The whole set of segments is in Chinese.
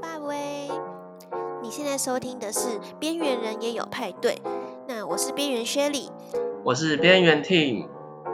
爸喂，你现在收听的是《边缘人也有派对》，那我是边缘 Shelly，我是边缘 Tim。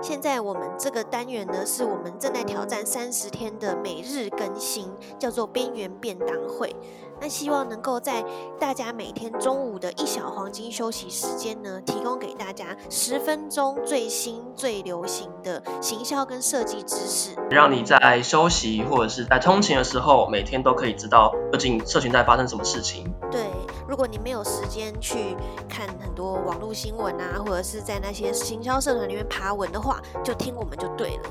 现在我们这个单元呢，是我们正在挑战三十天的每日更新，叫做边缘便当会。那希望能够在大家每天中午的一小黄金休息时间呢，提供给大家十分钟最新最流行的行销跟设计知识，让你在休息或者是在通勤的时候，每天都可以知道究竟社群在发生什么事情。对，如果你没有时间去看很多网络新闻啊，或者是在那些行销社团里面爬文的话，就听我们就对了。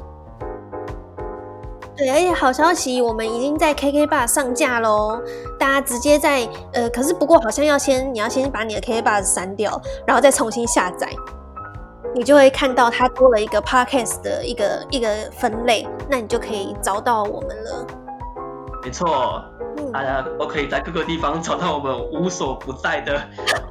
对，而且好消息，我们已经在 KKBOX 上架喽！大家直接在呃，可是不过好像要先，你要先把你的 KKBOX 删掉，然后再重新下载，你就会看到它多了一个 Podcast 的一个一个分类，那你就可以找到我们了。没错。大家都可以在各个地方找到我们无所不在的、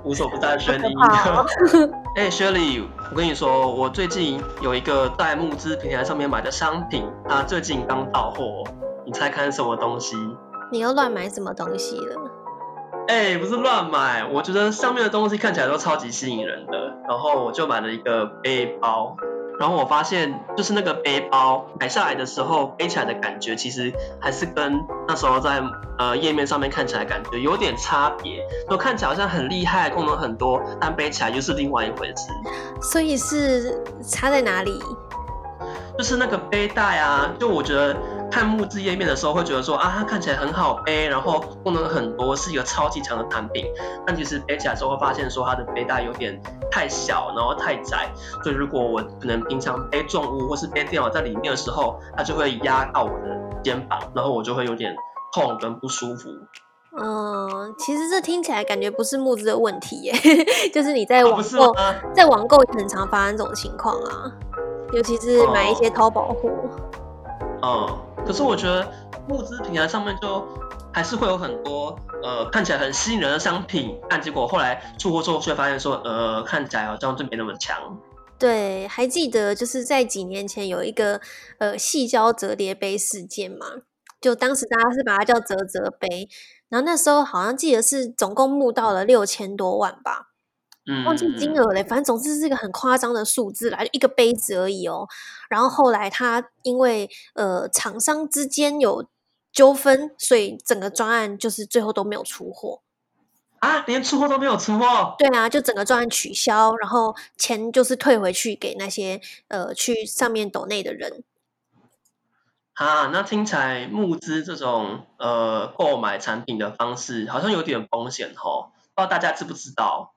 无所不在的声音。哎、欸、，Shirley，我跟你说，我最近有一个在募资平台上面买的商品，它最近刚到货，你猜看是什么东西？你又乱买什么东西了？哎、欸，不是乱买，我觉得上面的东西看起来都超级吸引人的，然后我就买了一个背包。然后我发现，就是那个背包买下来的时候，背起来的感觉其实还是跟那时候在呃页面上面看起来感觉有点差别。就看起来好像很厉害，功能很多，但背起来又是另外一回事。所以是差在哪里？就是那个背带啊，就我觉得。看木质页面的时候会觉得说啊，它看起来很好背，然后功能很多，是一个超级强的产品。但其实背起来之后会发现说它的背带有点太小，然后太窄。所以如果我可能平常背重物或是背电脑在里面的时候，它就会压到我的肩膀，然后我就会有点痛跟不舒服。嗯，其实这听起来感觉不是木质的问题耶，就是你在网购，在网购很常发生这种情况啊，尤其是买一些淘宝货。嗯。可是我觉得募资平台上面就还是会有很多呃看起来很吸引人的商品，但结果后来出货之后却发现说呃看起来好像就没那么强。对，还记得就是在几年前有一个呃细胶折叠杯事件嘛？就当时大家是把它叫折折杯，然后那时候好像记得是总共募到了六千多万吧。嗯，忘记金额嘞，反正总之是一个很夸张的数字啦，就一个杯子而已哦。然后后来他因为呃厂商之间有纠纷，所以整个专案就是最后都没有出货啊，连出货都没有出货。对啊，就整个专案取消，然后钱就是退回去给那些呃去上面抖内的人。啊，那听起来募资这种呃购买产品的方式好像有点风险哦，不知道大家知不知道？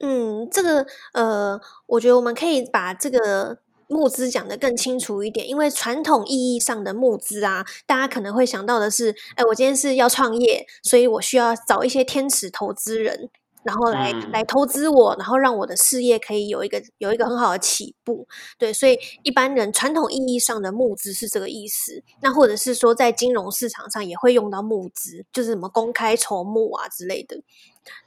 嗯，这个呃，我觉得我们可以把这个募资讲得更清楚一点，因为传统意义上的募资啊，大家可能会想到的是，哎，我今天是要创业，所以我需要找一些天使投资人，然后来、嗯、来投资我，然后让我的事业可以有一个有一个很好的起步。对，所以一般人传统意义上的募资是这个意思。那或者是说，在金融市场上也会用到募资，就是什么公开筹募啊之类的。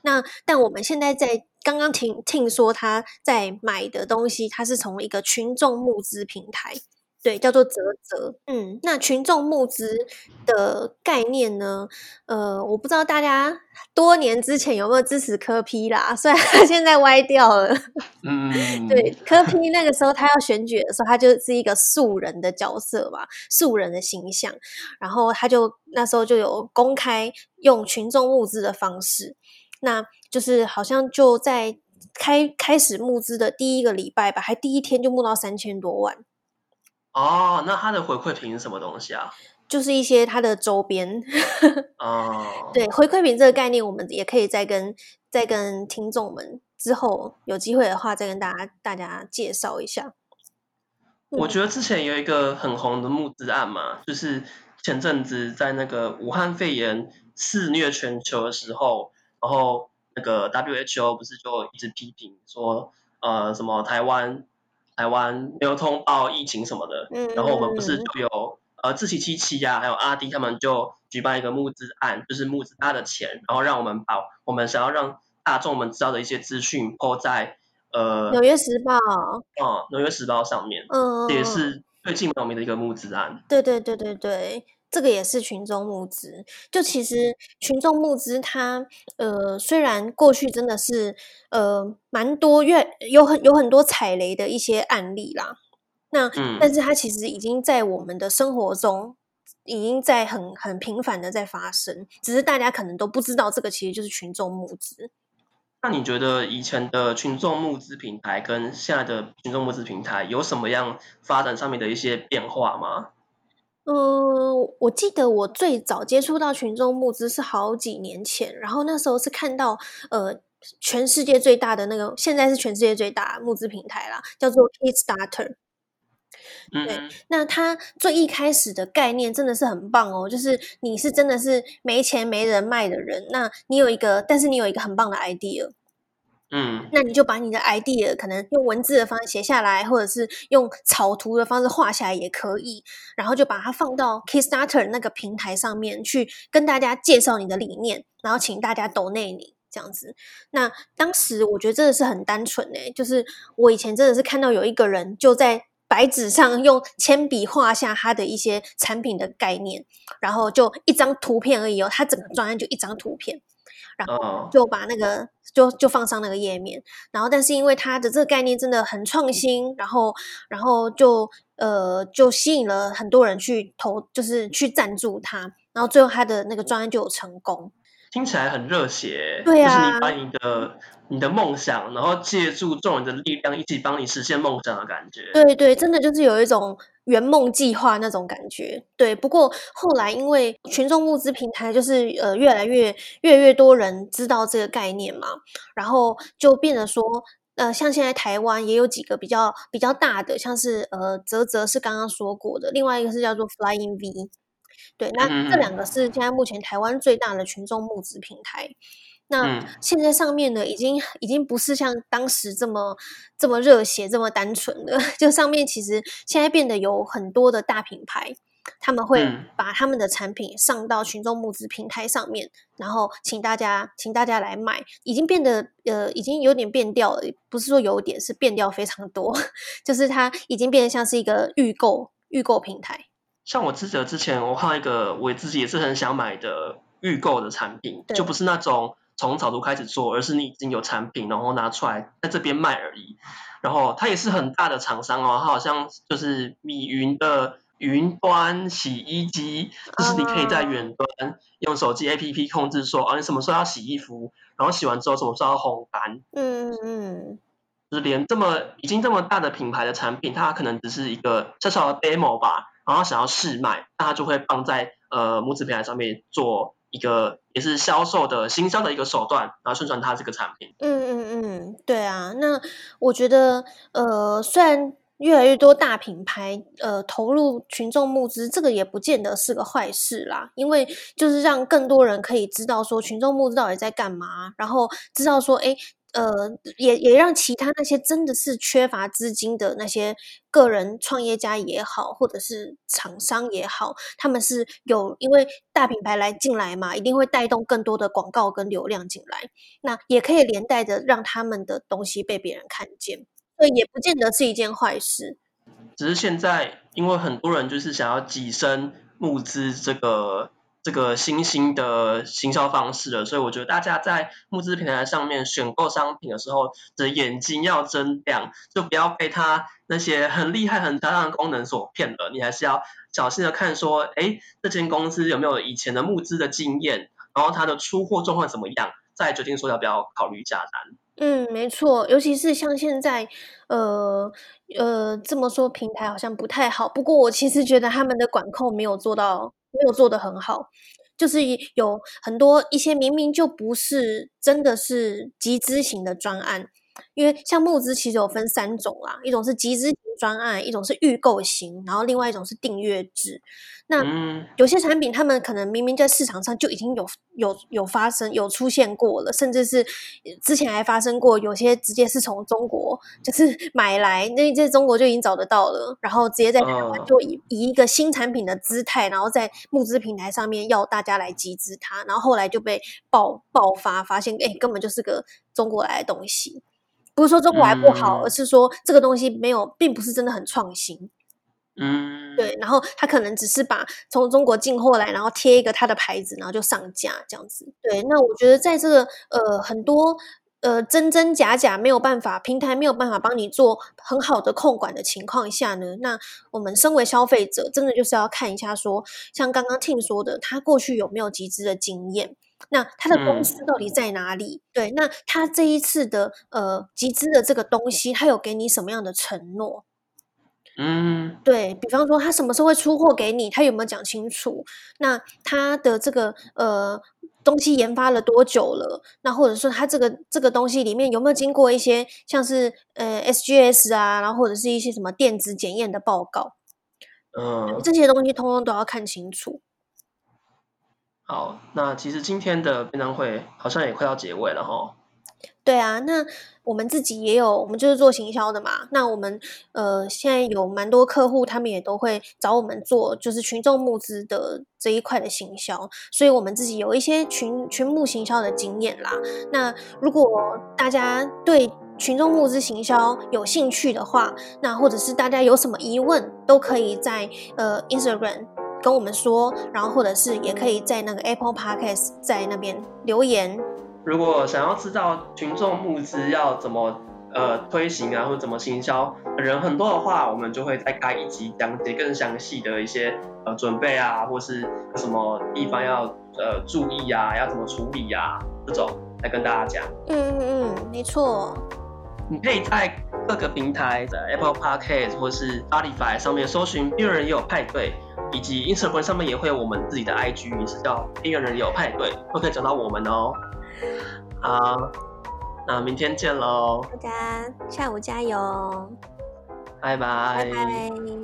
那但我们现在在刚刚听听说他在买的东西，他是从一个群众募资平台，对，叫做泽泽。嗯，那群众募资的概念呢？呃，我不知道大家多年之前有没有支持柯 P 啦，虽然他现在歪掉了。嗯，对，柯 P 那个时候他要选举的时候，他就是一个素人的角色嘛，素人的形象，然后他就那时候就有公开用群众募资的方式。那就是好像就在开开始募资的第一个礼拜吧，还第一天就募到三千多万。哦，那他的回馈品是什么东西啊？就是一些他的周边。哦，对，回馈品这个概念，我们也可以再跟再跟听众们之后有机会的话，再跟大家大家介绍一下。我觉得之前有一个很红的募资案嘛，就是前阵子在那个武汉肺炎肆虐全球的时候。然后那个 WHO 不是就一直批评说，呃，什么台湾台湾没有通报疫情什么的，嗯，然后我们不是就有呃志祺七七呀，还有阿迪他们就举办一个募资案，就是募资他的钱，然后让我们把我们想要让大众们知道的一些资讯，抛在呃纽约时报，哦，纽约时报上面，嗯，也是最近蛮有名的一个募资案。对对对对对，这个也是群众募资。就其实群众募资它，它呃虽然过去真的是呃蛮多越有很有很多踩雷的一些案例啦，那、嗯、但是它其实已经在我们的生活中。已经在很很频繁的在发生，只是大家可能都不知道，这个其实就是群众募资。那你觉得以前的群众募资平台跟现在的群众募资平台有什么样发展上面的一些变化吗？嗯、呃，我记得我最早接触到群众募资是好几年前，然后那时候是看到呃全世界最大的那个，现在是全世界最大募资平台啦，叫做 Kickstarter。对，那它最一开始的概念真的是很棒哦，就是你是真的是没钱没人脉的人，那你有一个，但是你有一个很棒的 idea，嗯，那你就把你的 idea 可能用文字的方式写下来，或者是用草图的方式画下来也可以，然后就把它放到 Kickstarter 那个平台上面去跟大家介绍你的理念，然后请大家 donate 你这样子。那当时我觉得真的是很单纯诶，就是我以前真的是看到有一个人就在。白纸上用铅笔画下他的一些产品的概念，然后就一张图片而已哦，他整个专案就一张图片，然后就把那个就就放上那个页面，然后但是因为他的这个概念真的很创新，然后然后就呃就吸引了很多人去投，就是去赞助他，然后最后他的那个专案就有成功。听起来很热血，对啊，就是你把你的你的梦想，然后借助众人的力量，一起帮你实现梦想的感觉。对对，真的就是有一种圆梦计划那种感觉。对，不过后来因为群众募资平台就是呃越来越越越多人知道这个概念嘛，然后就变得说呃像现在台湾也有几个比较比较大的，像是呃泽泽是刚刚说过的，另外一个是叫做 Flying V。对，那这两个是现在目前台湾最大的群众募资平台。那现在上面呢，已经已经不是像当时这么这么热血、这么单纯的。就上面其实现在变得有很多的大品牌，他们会把他们的产品上到群众募资平台上面，然后请大家请大家来买。已经变得呃，已经有点变调了，不是说有点，是变调非常多。就是它已经变得像是一个预购预购平台。像我记得之前我看到一个我自己也是很想买的预购的产品，就不是那种从草图开始做，而是你已经有产品，然后拿出来在这边卖而已。然后它也是很大的厂商哦，它好像就是米云的云端洗衣机，就是你可以在远端用手机 APP 控制说，啊你什么时候要洗衣服，然后洗完之后什么时候要烘干。嗯嗯嗯。就是连这么已经这么大的品牌的产品，它可能只是一个小小的 demo 吧。然后想要试卖，那它就会放在呃母子平台上面做一个也是销售的新销的一个手段，然后宣传他这个产品。嗯嗯嗯，对啊。那我觉得呃，虽然越来越多大品牌呃投入群众募资，这个也不见得是个坏事啦，因为就是让更多人可以知道说群众募资到底在干嘛，然后知道说哎。呃，也也让其他那些真的是缺乏资金的那些个人创业家也好，或者是厂商也好，他们是有因为大品牌来进来嘛，一定会带动更多的广告跟流量进来，那也可以连带着让他们的东西被别人看见，所以也不见得是一件坏事。只是现在，因为很多人就是想要跻身募资这个。这个新兴的行销方式了，所以我觉得大家在募资平台上面选购商品的时候，的眼睛要睁亮，就不要被它那些很厉害、很漂亮的功能所骗了。你还是要小心的看，说，哎，这间公司有没有以前的募资的经验，然后它的出货状况怎么样，再决定说要不要考虑下单。嗯，没错，尤其是像现在，呃呃，这么说平台好像不太好。不过我其实觉得他们的管控没有做到。没有做的很好，就是有很多一些明明就不是真的是集资型的专案，因为像募资其实有分三种啦，一种是集资型专案，一种是预购型，然后另外一种是订阅制。那有些产品，他们可能明明在市场上就已经有有有发生有出现过了，甚至是之前还发生过，有些直接是从中国就是 买来，那在中国就已经找得到了，然后直接在台湾就以以一个新产品的姿态，然后在募资平台上面要大家来集资它，然后后来就被爆爆发，发现哎根本就是个中国来的东西，不是说中国还不好，而是说这个东西没有，并不是真的很创新。嗯，对，然后他可能只是把从中国进货来，然后贴一个他的牌子，然后就上架这样子。对，那我觉得在这个呃很多呃真真假假没有办法平台没有办法帮你做很好的控管的情况下呢，那我们身为消费者，真的就是要看一下说，像刚刚听说的，他过去有没有集资的经验，那他的公司到底在哪里？嗯、对，那他这一次的呃集资的这个东西，他有给你什么样的承诺？嗯，对，比方说他什么时候会出货给你，他有没有讲清楚？那他的这个呃东西研发了多久了？那或者说他这个这个东西里面有没有经过一些像是呃 SGS 啊，然后或者是一些什么电子检验的报告？嗯，这些东西通通都要看清楚。好，那其实今天的便当会好像也快要结尾了哈。对啊，那我们自己也有，我们就是做行销的嘛。那我们呃，现在有蛮多客户，他们也都会找我们做，就是群众募资的这一块的行销。所以，我们自己有一些群群募行销的经验啦。那如果大家对群众募资行销有兴趣的话，那或者是大家有什么疑问，都可以在呃 Instagram 跟我们说，然后或者是也可以在那个 Apple Podcast 在那边留言。如果想要知道群众募资要怎么呃推行啊，或者怎么行销，人很多的话，我们就会再开一集讲解更详细的一些呃准备啊，或是有什么地方要呃注意啊，要怎么处理啊，这种来跟大家讲。嗯嗯嗯，没错。你可以在各个平台的 Apple Podcast 或是 Spotify 上面搜寻“病人也有派对”，以及 Instagram 上面也会有我们自己的 IG，也是叫“边缘人也有派对”，都可以找到我们哦。好，那明天见喽！大家下午加油！拜拜！拜拜！